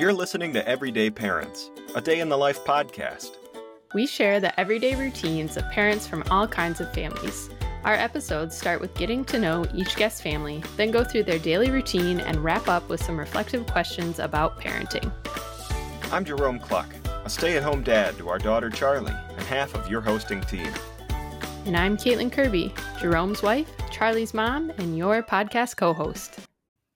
You're listening to Everyday Parents, a day in the life podcast. We share the everyday routines of parents from all kinds of families. Our episodes start with getting to know each guest family, then go through their daily routine and wrap up with some reflective questions about parenting. I'm Jerome Kluck, a stay at home dad to our daughter Charlie and half of your hosting team. And I'm Caitlin Kirby, Jerome's wife, Charlie's mom, and your podcast co host.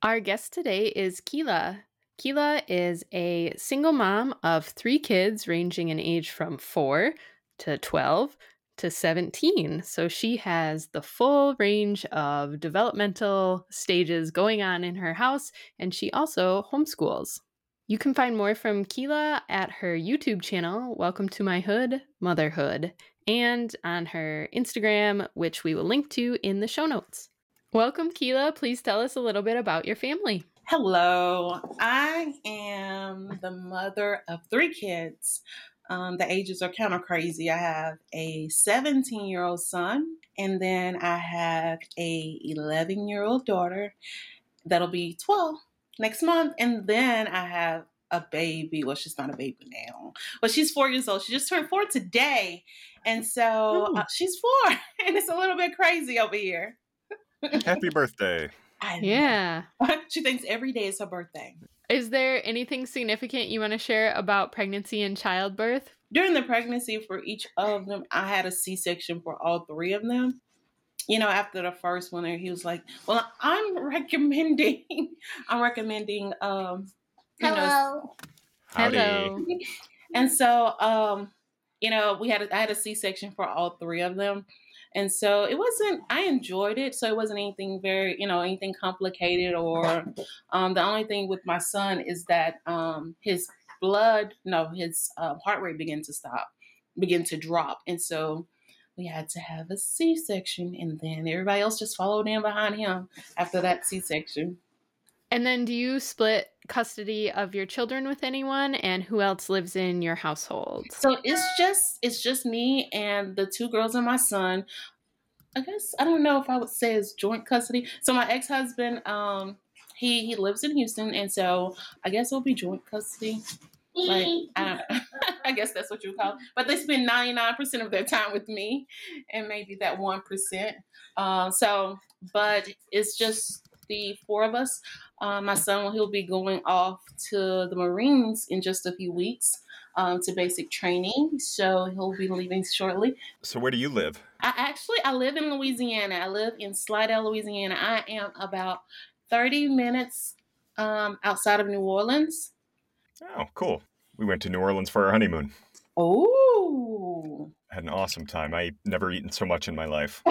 Our guest today is Kila. Kila is a single mom of three kids ranging in age from four to 12 to 17. So she has the full range of developmental stages going on in her house, and she also homeschools. You can find more from Kila at her YouTube channel, Welcome to My Hood Motherhood, and on her Instagram, which we will link to in the show notes. Welcome, Kila. Please tell us a little bit about your family. Hello, I am the mother of three kids. Um, the ages are kind of crazy. I have a 17 year old son, and then I have a 11 year old daughter that'll be 12 next month, and then I have a baby. Well, she's not a baby now, but she's four years old. She just turned four today, and so uh, she's four, and it's a little bit crazy over here. Happy birthday! I Yeah. she thinks every day is her birthday. Is there anything significant you want to share about pregnancy and childbirth? During the pregnancy for each of them, I had a C section for all three of them. You know, after the first one, he was like, "Well, I'm recommending, I'm recommending, um, you know, Hello. Hello. and so, um, you know, we had a, I had a C section for all three of them, and so it wasn't. I enjoyed it, so it wasn't anything very, you know, anything complicated or. Um, the only thing with my son is that um, his blood, no, his uh, heart rate began to stop, begin to drop, and so we had to have a C section, and then everybody else just followed in behind him after that C section. And then do you split custody of your children with anyone and who else lives in your household? So it's just it's just me and the two girls and my son. I guess I don't know if I would say it's joint custody. So my ex husband, um, he he lives in Houston, and so I guess it'll be joint custody. Like I, I guess that's what you call it. But they spend ninety nine percent of their time with me, and maybe that one percent. Uh, so, but it's just the four of us. Uh, my son, he'll be going off to the Marines in just a few weeks um, to basic training, so he'll be leaving shortly. So, where do you live? I actually I live in Louisiana. I live in Slidell, Louisiana. I am about thirty minutes um, outside of New Orleans. Oh, cool. We went to New Orleans for our honeymoon. Oh, Had an awesome time. I never eaten so much in my life.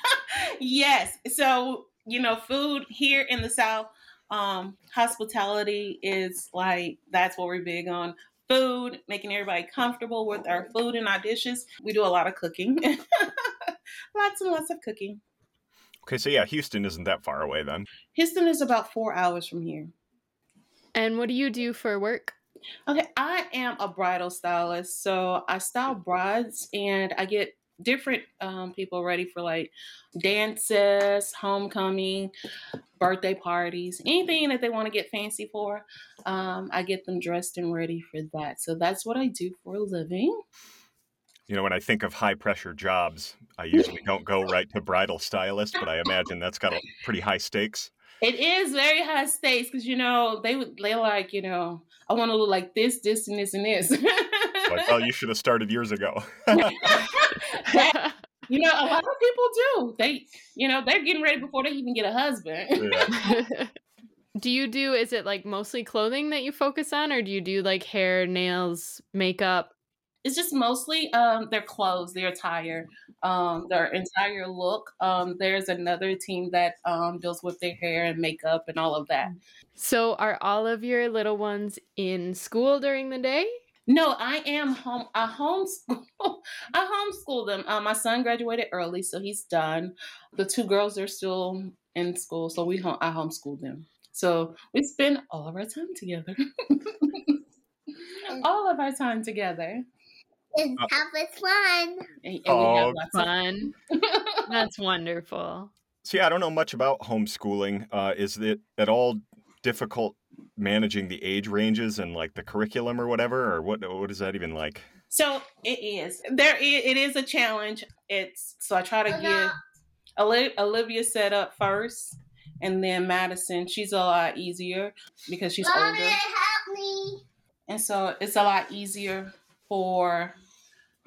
yes. So you know, food here in the South, um, hospitality is like that's what we're big on. Food, making everybody comfortable with our food and our dishes. We do a lot of cooking, lots and lots of cooking. Okay, so yeah, Houston isn't that far away then. Houston is about four hours from here. And what do you do for work? Okay, I am a bridal stylist, so I style brides and I get different um, people ready for like dances, homecoming, birthday parties, anything that they want to get fancy for. Um, I get them dressed and ready for that. So that's what I do for a living. You know, when I think of high pressure jobs, I usually don't go right to bridal stylist, but I imagine that's got a pretty high stakes. It is very high stakes because you know they would they like you know I want to look like this, this, and this, and this. Like, well, you should have started years ago. you know, a lot of people do. They, you know, they're getting ready before they even get a husband. Yeah. do you do is it like mostly clothing that you focus on or do you do like hair, nails, makeup? It's just mostly um, their clothes, their attire, um, their entire look. Um, there's another team that um, deals with their hair and makeup and all of that. So are all of your little ones in school during the day? No, I am home. I homeschool. I homeschool them. Uh, my son graduated early, so he's done. The two girls are still in school, so we home, I homeschool them. So we spend all of our time together. all of our time together. It's Uh, have fun. And, and we Oh, have lots of Fun. That's wonderful. See, I don't know much about homeschooling. Uh, is it at all difficult managing the age ranges and like the curriculum or whatever, or what? What is that even like? So it is. There, it is a challenge. It's so I try to get Olivia set up first, and then Madison. She's a lot easier because she's Mommy, older, help me. and so it's a lot easier for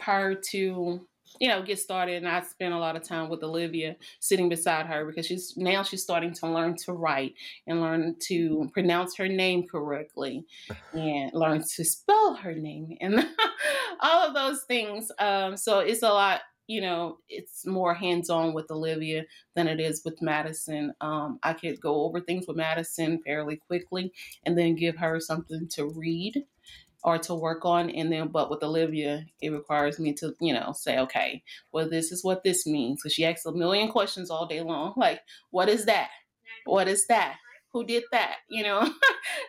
her to you know get started and i spend a lot of time with olivia sitting beside her because she's now she's starting to learn to write and learn to pronounce her name correctly and learn to spell her name and all of those things. Um, so it's a lot you know it's more hands-on with olivia than it is with madison. Um, i could go over things with madison fairly quickly and then give her something to read or to work on and then but with olivia it requires me to you know say okay well this is what this means. Because she asks a million questions all day long like what is that? What is that? Who did that? You know?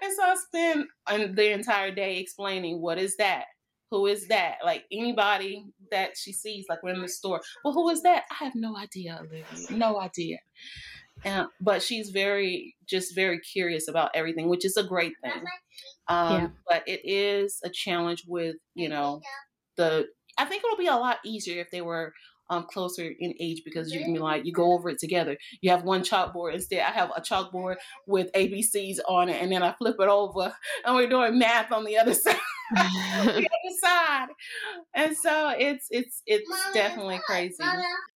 And so i spend um, the entire day explaining what is that? Who is that? Like anybody that she sees like we're in the store well who is that? I have no idea olivia no idea. And, but she's very just very curious about everything which is a great thing um, Yeah. but it is a challenge with you know the i think it'll be a lot easier if they were um, closer in age because you can be like you go over it together. You have one chalkboard instead i have a chalkboard with abcs on it and then i flip it over and we're doing math on the other side the other side. And so it's it's it's Mommy, definitely crazy.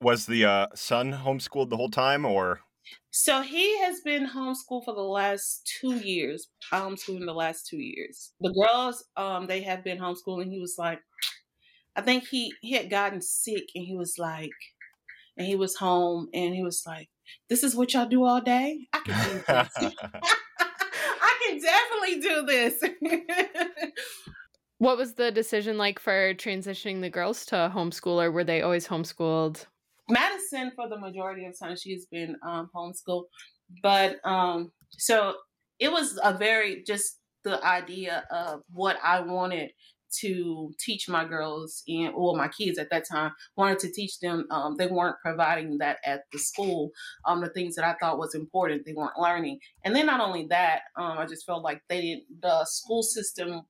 Was the uh, son homeschooled the whole time, or So he has been homeschooled for the last two years. Him the last two years. The girls, um, they have been homeschooling. He was like, I think he he had gotten sick, and he was like, and he was home, and he was like, "This is what y'all do all day. I can do this. I can definitely do this." what was the decision like for transitioning the girls to homeschool, or were they always homeschooled? Madison, for the majority of time, she's been um, homeschooled. But um, so it was a very just the idea of what I wanted to teach my girls and or my kids at that time wanted to teach them um, they weren't providing that at the school um, the things that i thought was important they weren't learning and then not only that um, i just felt like they didn't the school system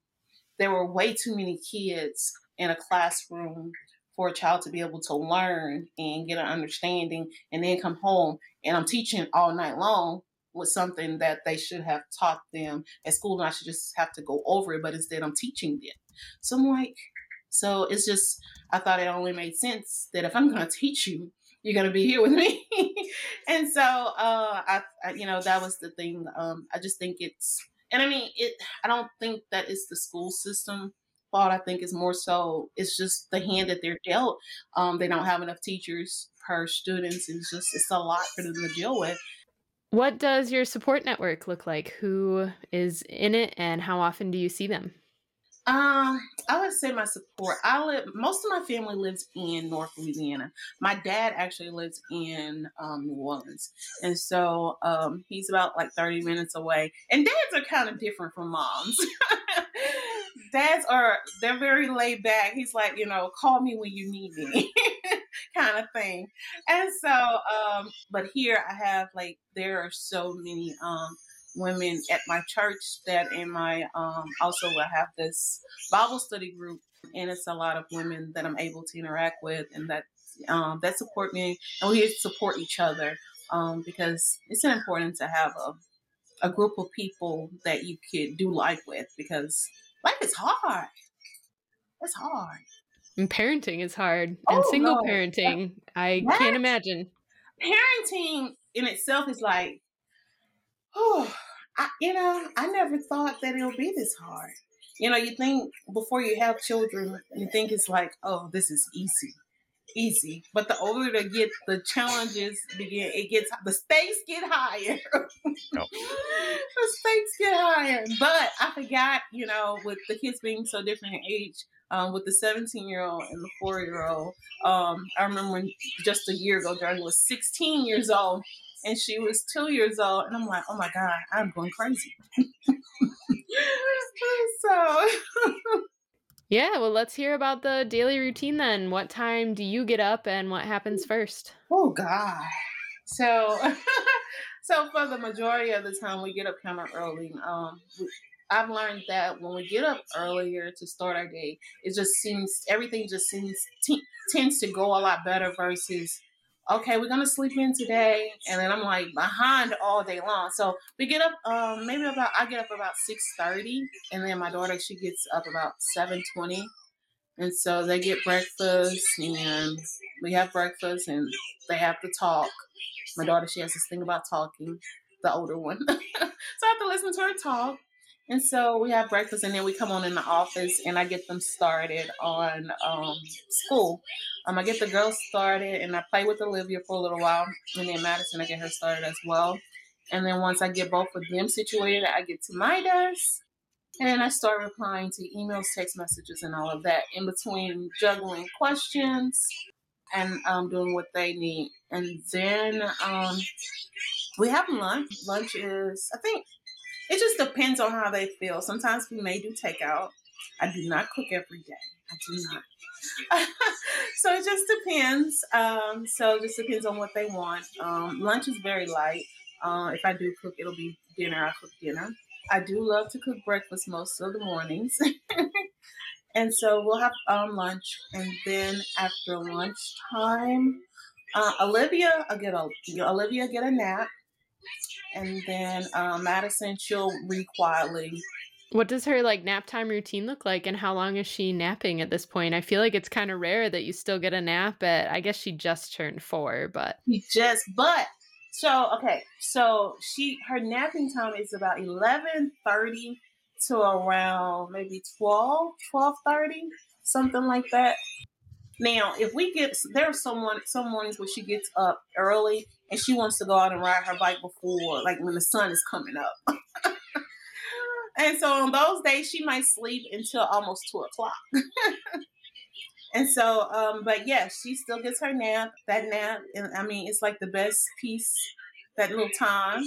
there were way too many kids in a classroom for a child to be able to learn and get an understanding and then come home and I'm teaching all night long with something that they should have taught them at school and I should just have to go over it, but instead I'm teaching them. So I'm like, so it's just, I thought it only made sense that if I'm going to teach you, you're going to be here with me. and so, uh, I, I, you know, that was the thing. Um, I just think it's, and I mean, it, I don't think that it's the school system fault. I think is more so it's just the hand that they're dealt. Um, they don't have enough teachers per students. It's just it's a lot for them to deal with. What does your support network look like? Who is in it, and how often do you see them? Um, I would say my support. I live. Most of my family lives in North Louisiana. My dad actually lives in um, New Orleans, and so um, he's about like thirty minutes away. And dads are kind of different from moms. dads are they're very laid back. He's like, you know, call me when you need me, kind of thing. And so, um, but here I have like there are so many um women at my church that in my um also I have this Bible study group and it's a lot of women that I'm able to interact with and that um that support me and we support each other um because it's important to have a a group of people that you could do life with because life is hard. It's hard. And parenting is hard, and Oh, single no. parenting, I can't imagine. Parenting in itself is like, oh, I, you know, I never thought that it'll be this hard. You know, you think before you have children, you think it's like, oh, this is easy, easy. But the older they get, the challenges begin. It gets the stakes get higher. Yep. the stakes get higher. But I forgot, you know, with the kids being so different in age. Um, with the 17 year old and the four year old, um, I remember when just a year ago, Journey was 16 years old and she was two years old. And I'm like, oh my God, I'm going crazy. so, Yeah, well, let's hear about the daily routine then. What time do you get up, and what happens first? oh God. So, so for the majority of the time, we get up kind of early. Um, I've learned that when we get up earlier to start our day, it just seems everything just seems t- tends to go a lot better versus okay, we're gonna sleep in today, and then I'm like behind all day long. So we get up, um, maybe about I get up about six thirty, and then my daughter she gets up about seven twenty, and so they get breakfast, and we have breakfast, and they have to talk. My daughter she has this thing about talking, the older one, so I have to listen to her talk. And so we have breakfast, and then we come on in the office, and I get them started on um, school. Um, I get the girls started, and I play with Olivia for a little while, and then Madison, I get her started as well. And then once I get both of them situated, I get to my desk, and I start replying to emails, text messages, and all of that. In between juggling questions and um, doing what they need, and then um, we have lunch. Lunch is, I think, it just depends on how they feel. Sometimes we may do takeout. I do not cook every day. I do not. so it just depends. Um, so it just depends on what they want. Um, lunch is very light. Uh, if I do cook, it'll be dinner. I cook dinner. I do love to cook breakfast most of the mornings. and so we'll have um, lunch. And then after lunchtime, uh, Olivia, I get a Olivia get a nap and then uh, Madison, she'll read quietly. What does her like nap time routine look like, and how long is she napping at this point? I feel like it's kind of rare that you still get a nap at. I guess she just turned four, but she just but so okay, so she her napping time is about eleven thirty to around maybe 12, 12.30, something like that. Now, if we get there's someone some mornings where she gets up early and she wants to go out and ride her bike before like when the sun is coming up. and so on those days she might sleep until almost two o'clock. and so um but yeah, she still gets her nap, that nap, and I mean it's like the best piece that little time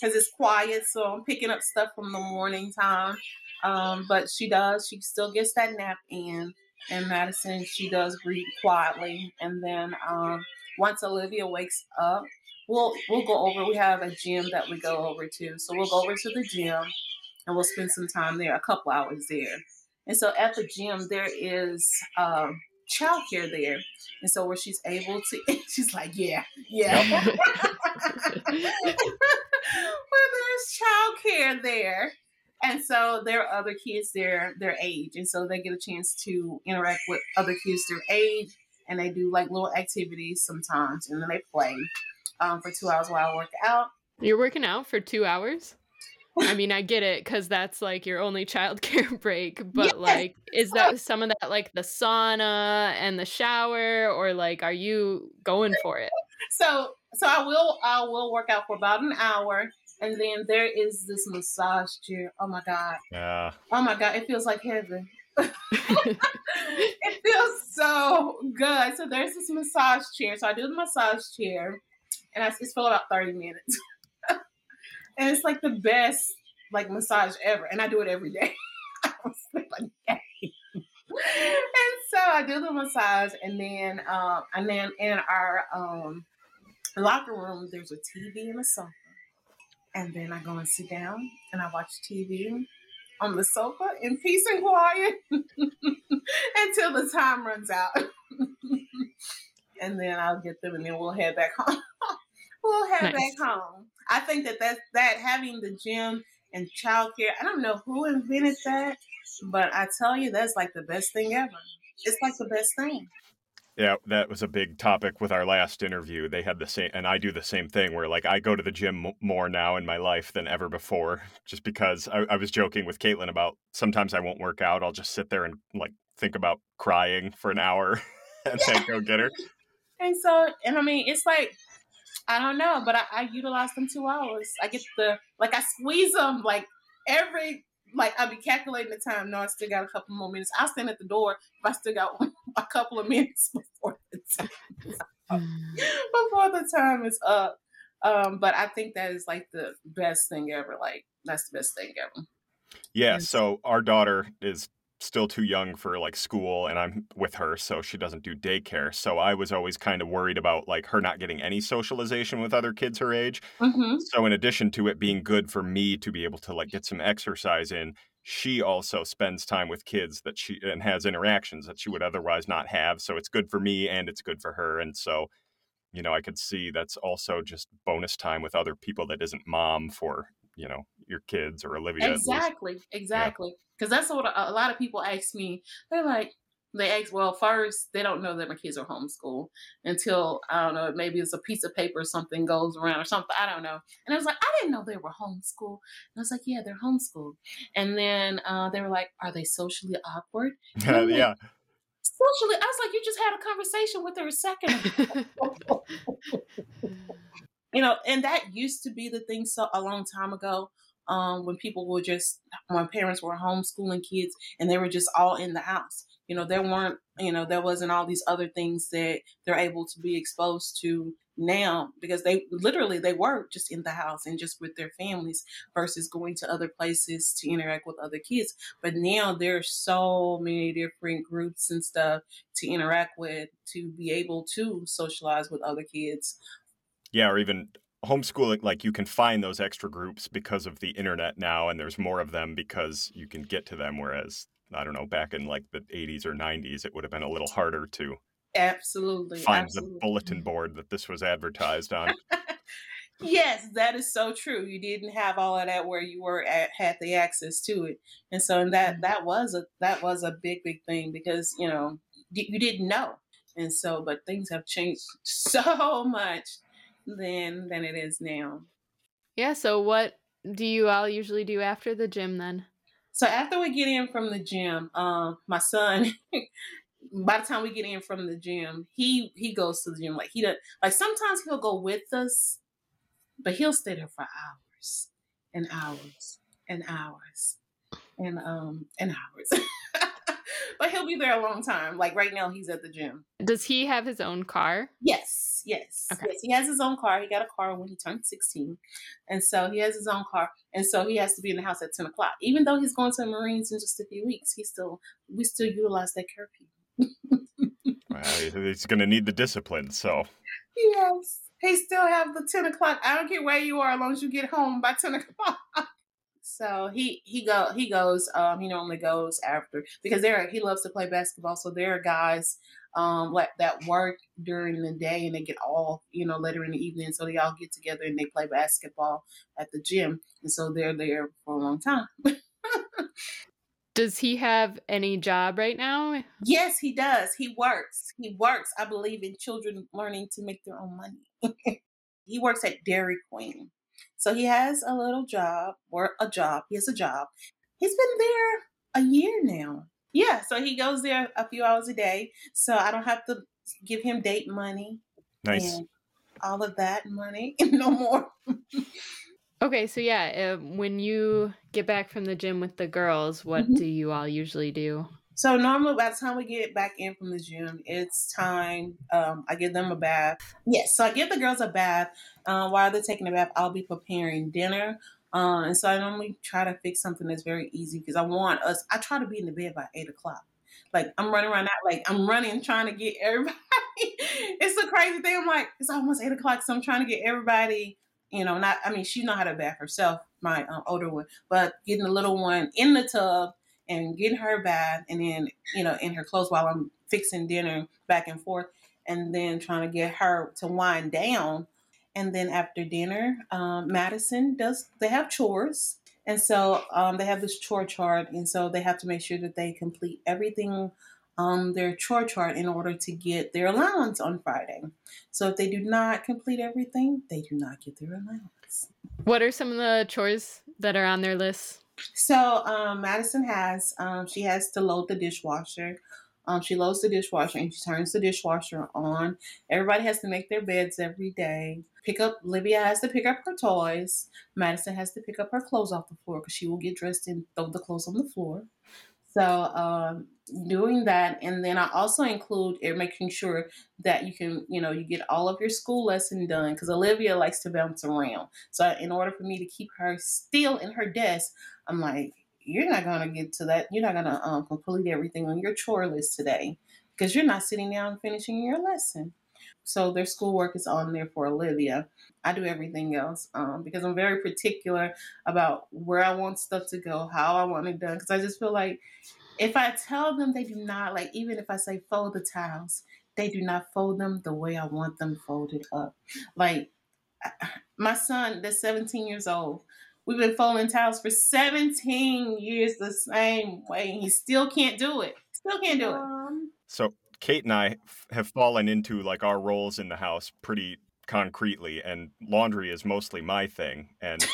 because it's quiet so I'm picking up stuff from the morning time. Um, but she does, she still gets that nap in and Madison, she does read quietly. And then um, once Olivia wakes up, we'll we'll go over. We have a gym that we go over to, so we'll go over to the gym and we'll spend some time there, a couple hours there. And so at the gym, there is um, childcare there, and so where she's able to, she's like, yeah, yeah. where there's childcare there, and so there are other kids their their age, and so they get a chance to interact with other kids their age, and they do like little activities sometimes, and then they play um, for two hours while I work out. You're working out for two hours. I mean, I get it because that's like your only childcare break, but yes. like, is that some of that like the sauna and the shower, or like, are you going for it? So, so I will, I will work out for about an hour, and then there is this massage chair. Oh my god. Yeah. Oh my god, it feels like heaven. it feels so good. So there's this massage chair. So I do the massage chair, and I, it's for about thirty minutes, and it's like the best like massage ever. And I do it every day. and so I do the massage, and then um, and then in our um, locker room, there's a TV and a sofa and then I go and sit down and I watch TV on the sofa in peace and quiet until the time runs out. and then I'll get them and then we'll head back home. We'll head nice. back home. I think that that's that having the gym and childcare. I don't know who invented that, but I tell you, that's like the best thing ever. It's like the best thing. Yeah, that was a big topic with our last interview. They had the same, and I do the same thing where, like, I go to the gym more now in my life than ever before, just because I, I was joking with Caitlin about sometimes I won't work out. I'll just sit there and, like, think about crying for an hour and then go get her. And so, and I mean, it's like, I don't know, but I, I utilize them two hours. I get the, like, I squeeze them, like, every like I'll be calculating the time. No, I still got a couple more minutes. I'll stand at the door if I still got a couple of minutes before the time before the time is up. Um, but I think that is like the best thing ever. Like that's the best thing ever. Yeah. So our daughter is still too young for like school and I'm with her so she doesn't do daycare. So I was always kind of worried about like her not getting any socialization with other kids her age. Mm-hmm. So in addition to it being good for me to be able to like get some exercise in, she also spends time with kids that she and has interactions that she would otherwise not have. So it's good for me and it's good for her. And so, you know, I could see that's also just bonus time with other people that isn't mom for, you know, your kids or Olivia. Exactly, exactly. Because that's what a, a lot of people ask me. They're like, they ask, well, first, they don't know that my kids are homeschooled until, I don't know, maybe it's a piece of paper or something goes around or something. I don't know. And I was like, I didn't know they were homeschooled. And I was like, yeah, they're homeschooled. And then uh, they were like, are they socially awkward? And like, yeah. socially, I was like, you just had a conversation with her a second ago. you know, and that used to be the thing so a long time ago. Um, when people were just when parents were homeschooling kids and they were just all in the house. You know, there weren't, you know, there wasn't all these other things that they're able to be exposed to now because they literally they were just in the house and just with their families versus going to other places to interact with other kids. But now there's so many different groups and stuff to interact with to be able to socialize with other kids. Yeah, or even homeschooling, like you can find those extra groups because of the internet now, and there's more of them because you can get to them. Whereas, I don't know, back in like the 80s or 90s, it would have been a little harder to Absolutely. find Absolutely. the bulletin board that this was advertised on. yes, that is so true. You didn't have all of that where you were at had the access to it, and so and that mm-hmm. that was a that was a big big thing because you know you didn't know, and so but things have changed so much than than it is now. yeah, so what do you all usually do after the gym then? So after we get in from the gym, um, my son, by the time we get in from the gym, he he goes to the gym. Like he does, like sometimes he'll go with us, but he'll stay there for hours and hours and hours and um and hours. but he'll be there a long time. Like right now, he's at the gym. Does he have his own car? Yes, yes, Okay. yes. He has his own car. He got a car when he turned 16. And so he has his own car. And so he has to be in the house at 10 o'clock. Even though he's going to the Marines in just a few weeks, he still we still utilize that curfew. Well, he's going to need the discipline. So, Yes. He still have the 10 o'clock. I don't care where you are as long as you get home by 10 o'clock. So he he go he goes um he normally goes after because there he loves to play basketball so there are guys um like that work during the day and they get off you know later in the evening so they all get together and they play basketball at the gym and so they're there for a long time. Does he have any job right now? yes, he does. He works. He works. I believe in children learning to make their own money. he works at Dairy Queen. So he has a little job or a job. He has a job. He's been there a year now. Yeah, so he goes there a few hours a day. So I don't have to give him date money nice. and all of that money no more. Okay, so yeah, uh, when you get back from the gym with the girls, what Mhm. do you all usually do? So normally by the time we get back in from the gym, it's time. Um, I give them a bath. Yes, so I give the girls a bath. Uh, while they're taking a bath, I'll be preparing dinner. Uh, and so I normally try to fix something that's very easy because I want us. I try to be in the bed by eight o'clock. Like I'm running around like I'm running trying to get everybody. it's a crazy thing. I'm like it's almost eight o'clock, so I'm trying to get everybody. You know, not. I mean, she know how to bath herself, my um, older one, but getting the little one in the tub and getting her bath and then you know in her clothes while i'm fixing dinner back and forth and then trying to get her to wind down and then after dinner um, madison does they have chores and so um, they have this chore chart and so they have to make sure that they complete everything on their chore chart in order to get their allowance on friday so if they do not complete everything they do not get their allowance What are some of the chores that are on their list? So um, Madison has um, she has to load the dishwasher. Um, she loads the dishwasher and she turns the dishwasher on. Everybody has to make their beds every day. Pick up. Livia has to pick up her toys. Madison has to pick up her clothes off the floor because she will get dressed and throw the clothes on the floor. So um, doing that, and then I also include uh, making sure that you can, you know, you get all of your school lesson done because Olivia likes to bounce around. So in order for me to keep her still in her desk, I'm like, you're not gonna get to that. You're not gonna um, complete everything on your chore list today because you're not sitting down and finishing your lesson. So their schoolwork is on there for Olivia. I do everything else um, because I'm very particular about where I want stuff to go, how I want it done. Because I just feel like if I tell them they do not, like even if I say fold the towels, they do not fold them the way I want them folded up. Like my son, that's 17 years old, we've been folding towels for 17 years the same way, and he still can't do it. Still can't do it. So Kate and I have fallen into like our roles in the house pretty concretely, and laundry is mostly my thing. And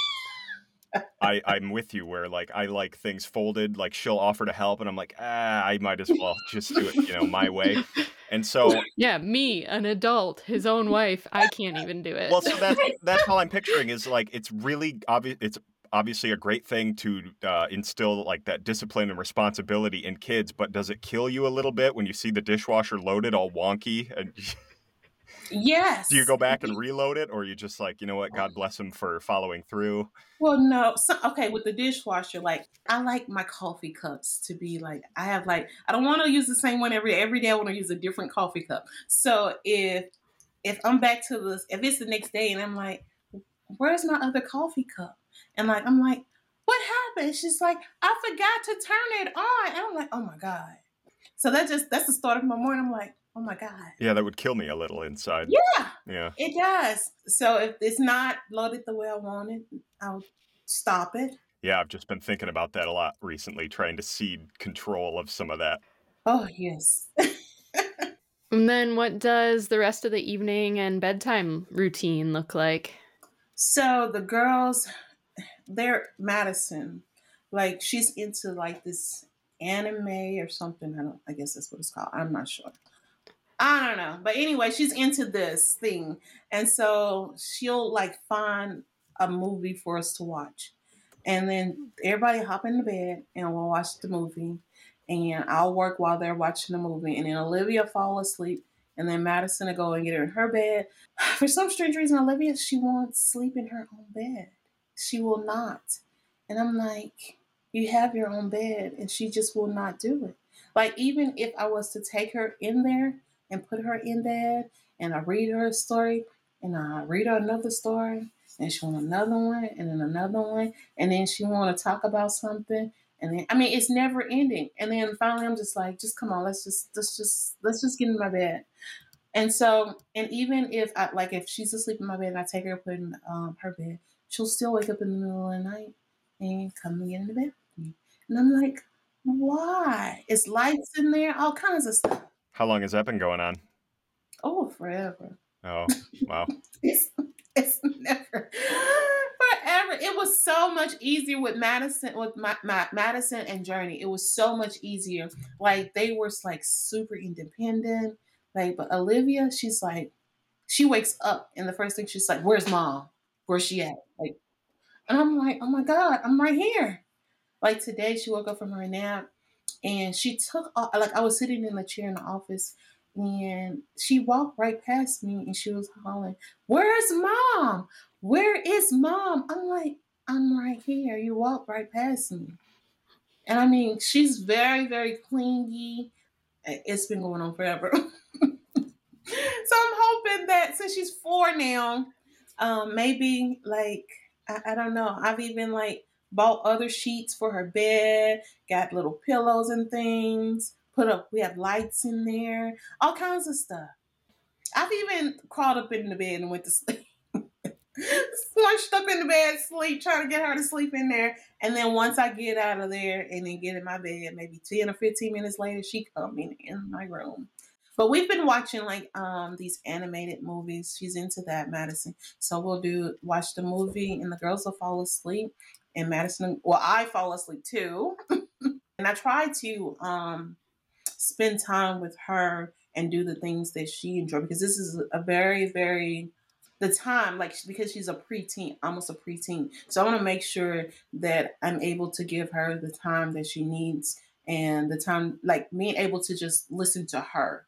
I, I'm with you where like I like things folded. Like she'll offer to help, and I'm like, ah, I might as well just do it, you know, my way. And so, yeah, me, an adult, his own wife, I can't even do it. Well, so that's that's all I'm picturing is like it's really obvious. It's obviously a great thing to uh, instill like that discipline and responsibility in kids. But does it kill you a little bit when you see the dishwasher loaded all wonky and? Yes. Do you go back and reload it, or you just like, you know what? God bless him for following through. Well, no. So, okay, with the dishwasher, like I like my coffee cups to be like I have like I don't want to use the same one every every day. I want to use a different coffee cup. So if if I'm back to this, if it's the next day and I'm like, where's my other coffee cup? And like I'm like, what happened? She's like, I forgot to turn it on. And I'm like, oh my god. So that just that's the start of my morning. I'm like, oh my god. Yeah that would kill me a little inside. Yeah yeah. it does. So if it's not loaded the way i want it i'll stop it. Yeah i've just been thinking about that a lot recently trying to cede control of some of that. Oh yes. And then what does the rest of the evening and bedtime routine look like? So the girls they're madison. Like she's into like this anime or something. I don't i guess that's what it's called. I'm not sure I don't know. But anyway, she's into this thing. And so she'll like find a movie for us to watch. And then everybody hop in the bed and we'll watch the movie. And I'll work while they're watching the movie. And then Olivia fall asleep. And then Madison will go and get her in her bed. For some strange reason, Olivia, she won't sleep in her own bed. She will not. And I'm like, you have your own bed. And she just will not do it. Like, even if I was to take her in there, and put her in bed and I read her a story and I read her another story and she want another one and then another one and then she want to talk about something and then I mean it's never ending. And then finally I'm just like just come on let's just let's just let's just get in my bed. And so and even if I like if she's asleep in my bed and I take her put in um, her bed she'll still wake up in the middle of the night and come and get in the bed and I'm like why? It's lights in there all kinds of stuff how long has that been going on? Oh, forever. Oh, wow. it's, it's never forever. It was so much easier with Madison, with my, my, Madison and Journey. It was so much easier. Like they were like super independent. Like, but Olivia, she's like, she wakes up and the first thing she's like, "Where's mom? Where's she at?" Like, and I'm like, "Oh my god, I'm right here." Like today, she woke up from her nap and she took like I was sitting in the chair in the office and she walked right past me and she was hollering, Where's mom? Where is mom? I'm like, I'm right here. You walked right past me. And I mean, she's very, very clingy. It's been going on forever. so I'm hoping that since she's four now, um, maybe like I, I don't know. I've even like bought other sheets for her bed, got little pillows and things, put up, we have lights in there, all kinds of stuff. I've even crawled up in the bed and went to sleep. Slunched up in the bed, sleep, trying to get her to sleep in there. And then once I get out of there and then get in my bed, maybe 10 or 15 minutes later, she coming in my room. But we've been watching like um these animated movies. She's into that, Madison. So we'll do watch the movie and the girls will fall asleep in Madison. Well, I fall asleep too. and I try to um, spend time with her and do the things that she enjoys because this is a very, very the time like because she's a preteen almost a preteen so i want to make sure that i'm able to give her the time that she needs and the time like being able to just listen to her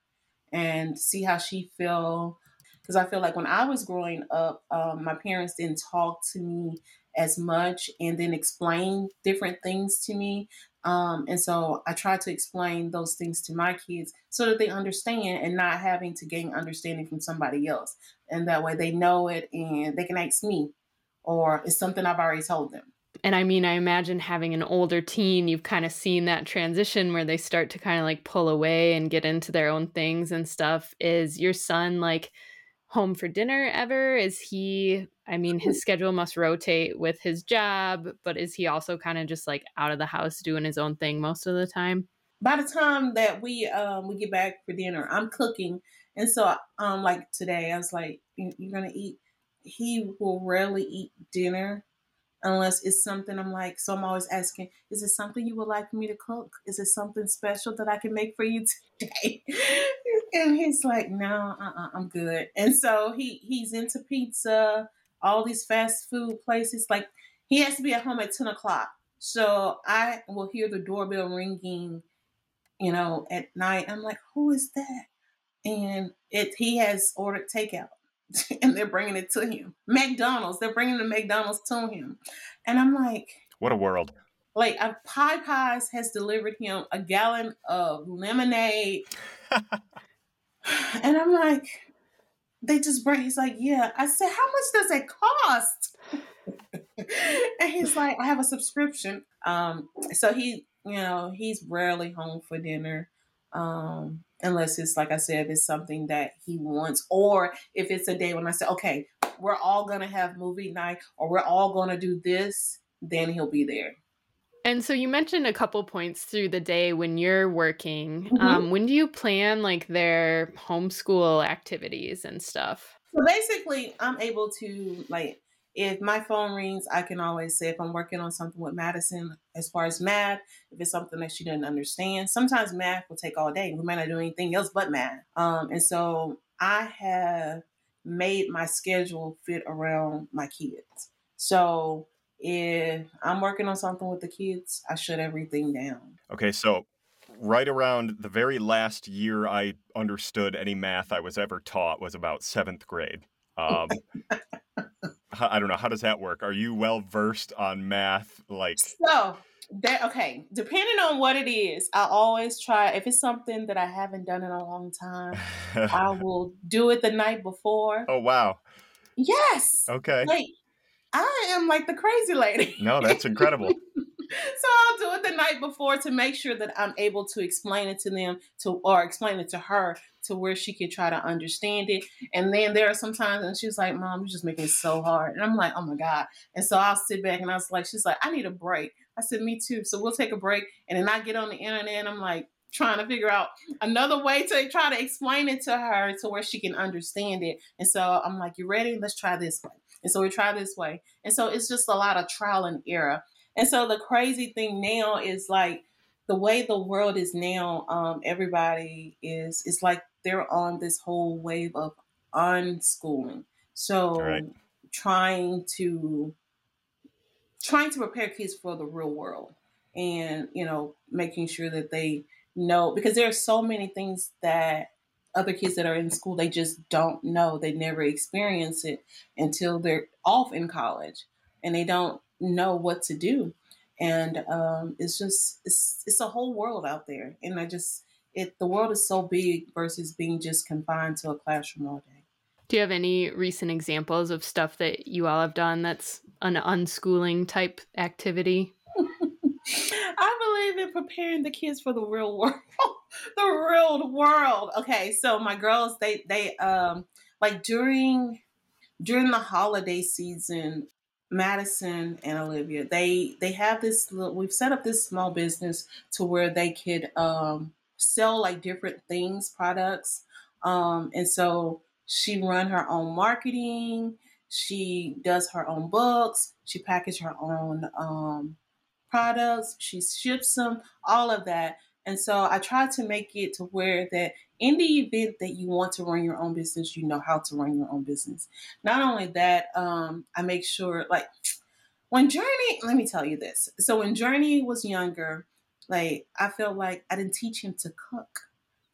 and see how she feel because i feel like when i was growing up um, my parents didn't talk to me as much and then explain different things to me. Um, and so I try to explain those things to my kids so that they understand and not having to gain understanding from somebody else. And that way they know it and they can ask me, or it's something I've already told them. And I mean, I imagine having an older teen, you've kind of seen that transition where they start to kind of like pull away and get into their own things and stuff. Is your son like home for dinner ever? Is he, I mean, his schedule must rotate with his job, but is he also kind of just like out of the house doing his own thing most of the time? By the time that we um we get back for dinner, I'm cooking, and so um like today, I was like, "You're gonna eat." He will rarely eat dinner unless it's something I'm like, so I'm always asking, is it something you would like me to cook? Is it something special that I can make for you today? And he's like, no, uh-uh, I'm good. And so he he's into pizza, all these fast food places. Like he has to be at home at 10 o'clock. So I will hear the doorbell ringing, you know, at night. I'm like, who is that? And it he has ordered takeout. and they're bringing it to him. McDonald's, they're bringing the McDonald's to him. And I'm like, what a world. Like, a Pie Pies has delivered him a gallon of lemonade. and I'm like, they just bring, he's like, yeah. I said, how much does it cost? and he's like, I have a subscription. Um, so he, you know, he's rarely home for dinner. Um, unless it's like I said, it's something that he wants, or if it's a day when I say, okay, we're all gonna have movie night, or we're all gonna do this, then he'll be there. And so you mentioned a couple points through the day when you're working. Mm-hmm. Um, when do you plan like their homeschool activities and stuff? So basically, I'm able to like if my phone rings, I can always say if I'm working on something with Madison as far as math, if it's something that she doesn't understand. Sometimes math will take all day. We might not do anything else but math. Um, and so I have made my schedule fit around my kids. So if I'm working on something with the kids, I shut everything down. Okay, so right around the very last year I understood any math I was ever taught was about seventh grade. Um, I don't know how does that work. Are you well versed on math? Like so that okay. Depending on what it is, I always try. If it's something that I haven't done in a long time, I will do it the night before. Oh wow! Yes. Okay. Like I am like the crazy lady. No, that's incredible. so I'll do it the night before to make sure that I'm able to explain it to them to or explain it to her to where she can try to understand it. And then there are some times and she's like, Mom, you're just making it so hard. And I'm like, oh my God. And so I'll sit back and I was like, she's like, I need a break. I said, Me too. So we'll take a break. And then I get on the internet and I'm like, trying to figure out another way to try to explain it to her to where she can understand it. And so I'm like, You ready? Let's try this way. And so we try this way. And so it's just a lot of trial and error. And so the crazy thing now is like the way the world is now, um, everybody is it's like they're on this whole wave of unschooling. So right. trying to trying to prepare kids for the real world and you know making sure that they know because there are so many things that other kids that are in school they just don't know. They never experience it until they're off in college and they don't know what to do. And um, it's just it's it's a whole world out there. And i just it the world is so big versus being just confined to a classroom all day. Do you have any recent examples of stuff that you all have done that's an unschooling type activity? I believe in preparing the kids for the real world. the real world. Okay, so my girls, they they um like during during the holiday season, Madison and Olivia, they they have this we've set up this small business to where they could um sell like different things, products. Um and so she run her own marketing, she does her own books, she packages her own um products, she ships them, all of that. And so I try to make it to where that in the event that you want to run your own business, you know how to run your own business. Not only that, um, I make sure like when Journey, let me tell you this. So when Journey was younger, like I felt like I didn't teach him to cook.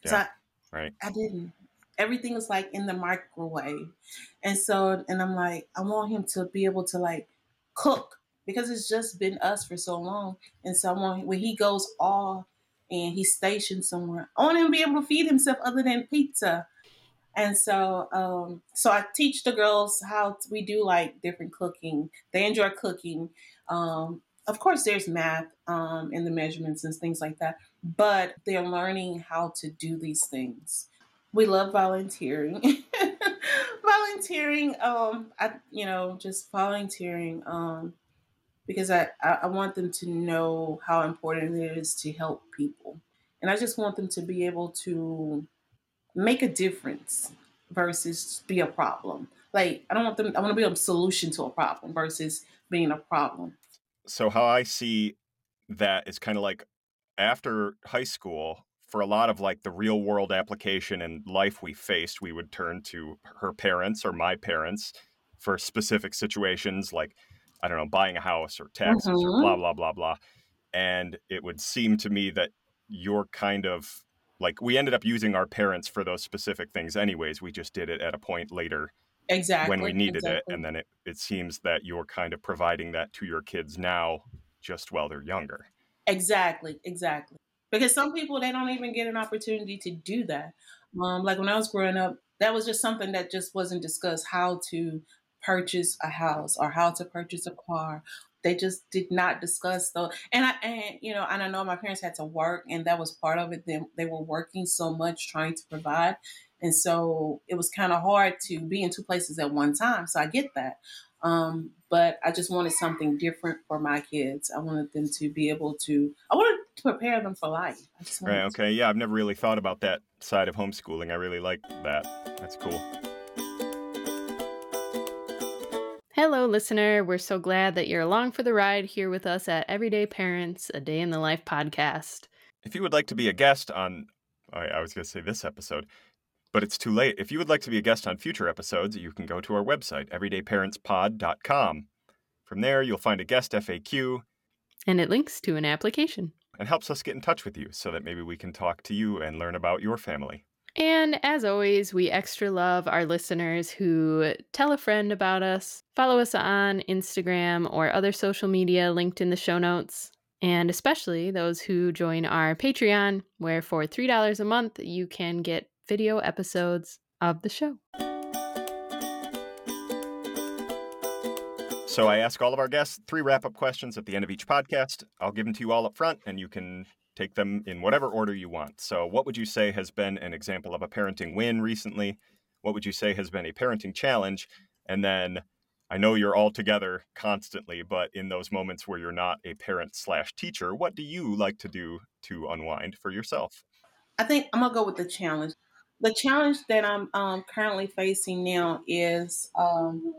Yeah, so I, right. I didn't. Everything was like in the microwave. And so and I'm like, I want him to be able to like cook because it's just been us for so long. And someone when he goes off and he's stationed somewhere, I want him to be able to feed himself other than pizza. And so, um, so I teach the girls how we do like different cooking. They enjoy cooking. Um, of course, there's math um, in the measurements and things like that, but they're learning how to do these things. We love volunteering. volunteering, um, I, you know, just volunteering, um, because I, I want them to know how important it is to help people. And I just want them to be able to make a difference versus be a problem. Like I don't want them I want to be a solution to a problem versus being a problem. So how I see that is kind of like after high school for a lot of like the real world application and life we faced, we would turn to her parents or my parents for specific situations like I don't know, buying a house or taxes mm-hmm. or blah blah blah blah. And it would seem to me that you're kind of like we ended up using our parents for those specific things anyways. We just did it at a point later exactly when we needed exactly. it and then it, it seems that you're kind of providing that to your kids now just while they're younger exactly exactly because some people they don't even get an opportunity to do that um, like when i was growing up that was just something that just wasn't discussed how to purchase a house or how to purchase a car they just did not discuss though and i and you know and i know my parents had to work and that was part of it they, they were working so much trying to provide and so it was kind of hard to be in two places at one time. So I get that. Um, but I just wanted something different for my kids. I wanted them to be able to, I wanted to prepare them for life. right. Okay. To. Yeah. I've never really thought about that side of homeschooling. I really like that. That's cool. Hello, listener. We're so glad that you're along for the ride here with us at Everyday Parents, a Day in the Life podcast. If you would like to be a guest on, I was going to say this episode, but it's too late. If you would like to be a guest on future episodes, you can go to our website, everydayparentspod.com. From there, you'll find a guest FAQ. And it links to an application. And helps us get in touch with you so that maybe we can talk to you and learn about your family. And as always, we extra love our listeners who tell a friend about us, follow us on Instagram or other social media linked in the show notes, and especially those who join our Patreon, where for $3 a month you can get video episodes of the show. So I ask all of our guests three wrap up questions at the end of each podcast. I'll give them to you all up front, and you can take them in whatever order you want. So, what would you say has been an example of a parenting win recently? What would you say has been a parenting challenge? And then I know you're all together constantly, but in those moments where you're not a parent slash teacher, what do you like to do to unwind for yourself? I think I'm gonna go with the challenge the challenge that I'm um, currently facing now is um,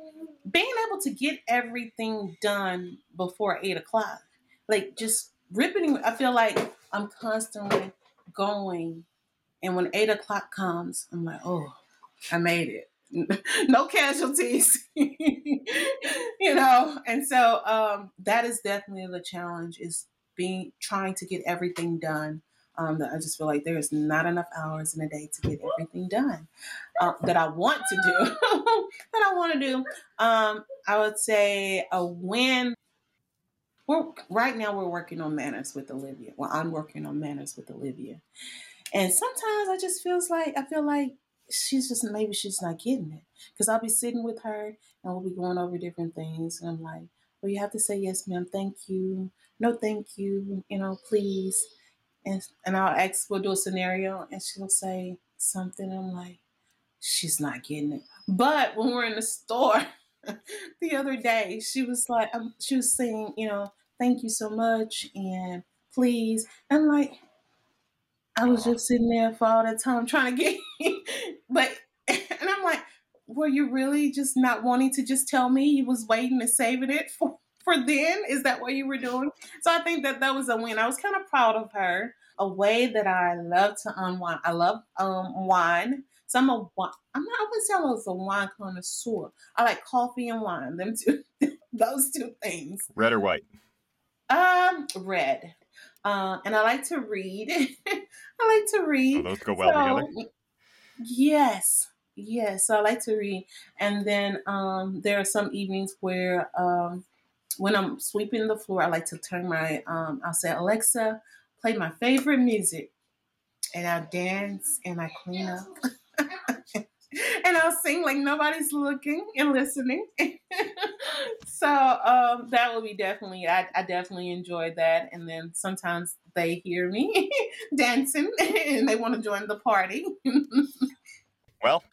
being able to get everything done before eight o'clock. Like just ripping. I feel like I'm constantly going, and when eight o'clock comes, I'm like, oh, I made it. no casualties, you know. And so um, that is definitely the challenge: is being trying to get everything done um, that I just feel like there is not enough hours in a day to get everything done uh, that I want to do. that I want to do. Um, I would say a win. We're right now we're working on manners with Olivia. Well, I'm working on manners with Olivia, and sometimes I just feels like I feel like she's just maybe she's not getting it because I'll be sitting with her and we'll be going over different things, and I'm like, well, you have to say yes, ma'am, thank you, no, thank you, you know, please and and I'll ask, we'll do a scenario, and she'll say something. I'm like, she's not getting it. But when we're in the store the other day, she was like, um, she was saying, you know, thank you so much, and please. And like, I was just sitting there for all that time trying to get, but, and I'm like, were you really just not wanting to just tell me you was waiting and saving it for for then? Is that what you were doing? So I think that that was a win. I was kind of proud of her. A way that I love to unwind. I love um, wine. So I'm a. I'm not. I wouldn't say I was a wine connoisseur. I like coffee and wine. Them two. those two things. Red or white? Um, red. Uh, and I like to read. I like to read. Oh, those go well so, together. Yes, yes. So I like to read, and then um, there are some evenings where um, when I'm sweeping the floor, I like to turn my, um, I'll say, Alexa, play my favorite music. And I'll dance and I clean up. and I'll sing like nobody's looking and listening. so um, that will be definitely, I, I definitely enjoy that. And then sometimes they hear me dancing and they want to join the party. well,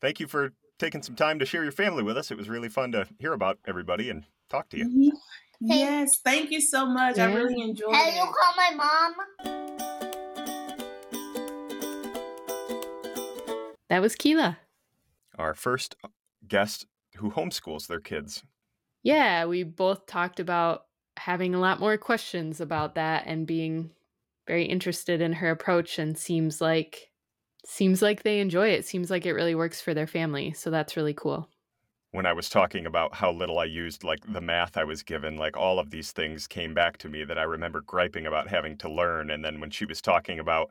thank you for taking some time to share your family with us. It was really fun to hear about everybody and talk to you. Yes, thank you so much. Yeah. I really enjoyed Can it. you call my mom? That was Kila. Our first guest who homeschools their kids. Yeah, we both talked about having a lot more questions about that and being very interested in her approach and seems like seems like they enjoy it. Seems like it really works for their family. So that's really cool. When I was talking about how little I used like the math I was given, like all of these things came back to me that I remember griping about having to learn. And then when she was talking about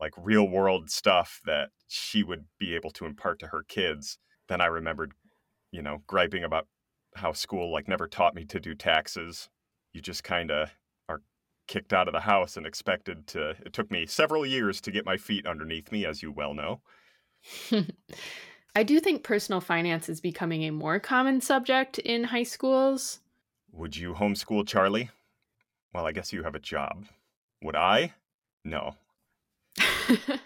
like real world stuff that she would be able to impart to her kids, then I remembered, you know, griping about how school like never taught me to do taxes. You just kind of are kicked out of the house and expected to. It took me several years to get my feet underneath me, as you well know. I do think personal finance is becoming a more common subject in high schools. Would you homeschool Charlie? Well, I guess you have a job. Would I? No. uh,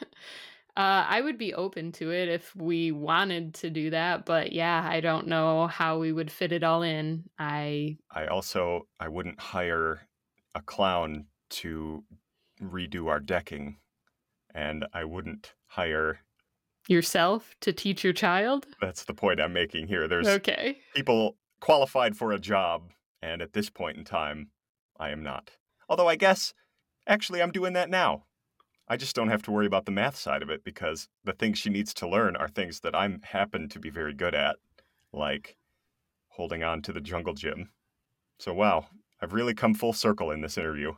I would be open to it if we wanted to do that, but yeah, I don't know how we would fit it all in. I I also I wouldn't hire a clown to redo our decking, and I wouldn't hire yourself to teach your child. That's the point I'm making here. There's okay people qualified for a job, and at this point in time, I am not. Although I guess actually I'm doing that now. I just don't have to worry about the math side of it because the things she needs to learn are things that I'm happen to be very good at, like holding on to the jungle gym. So wow, I've really come full circle in this interview.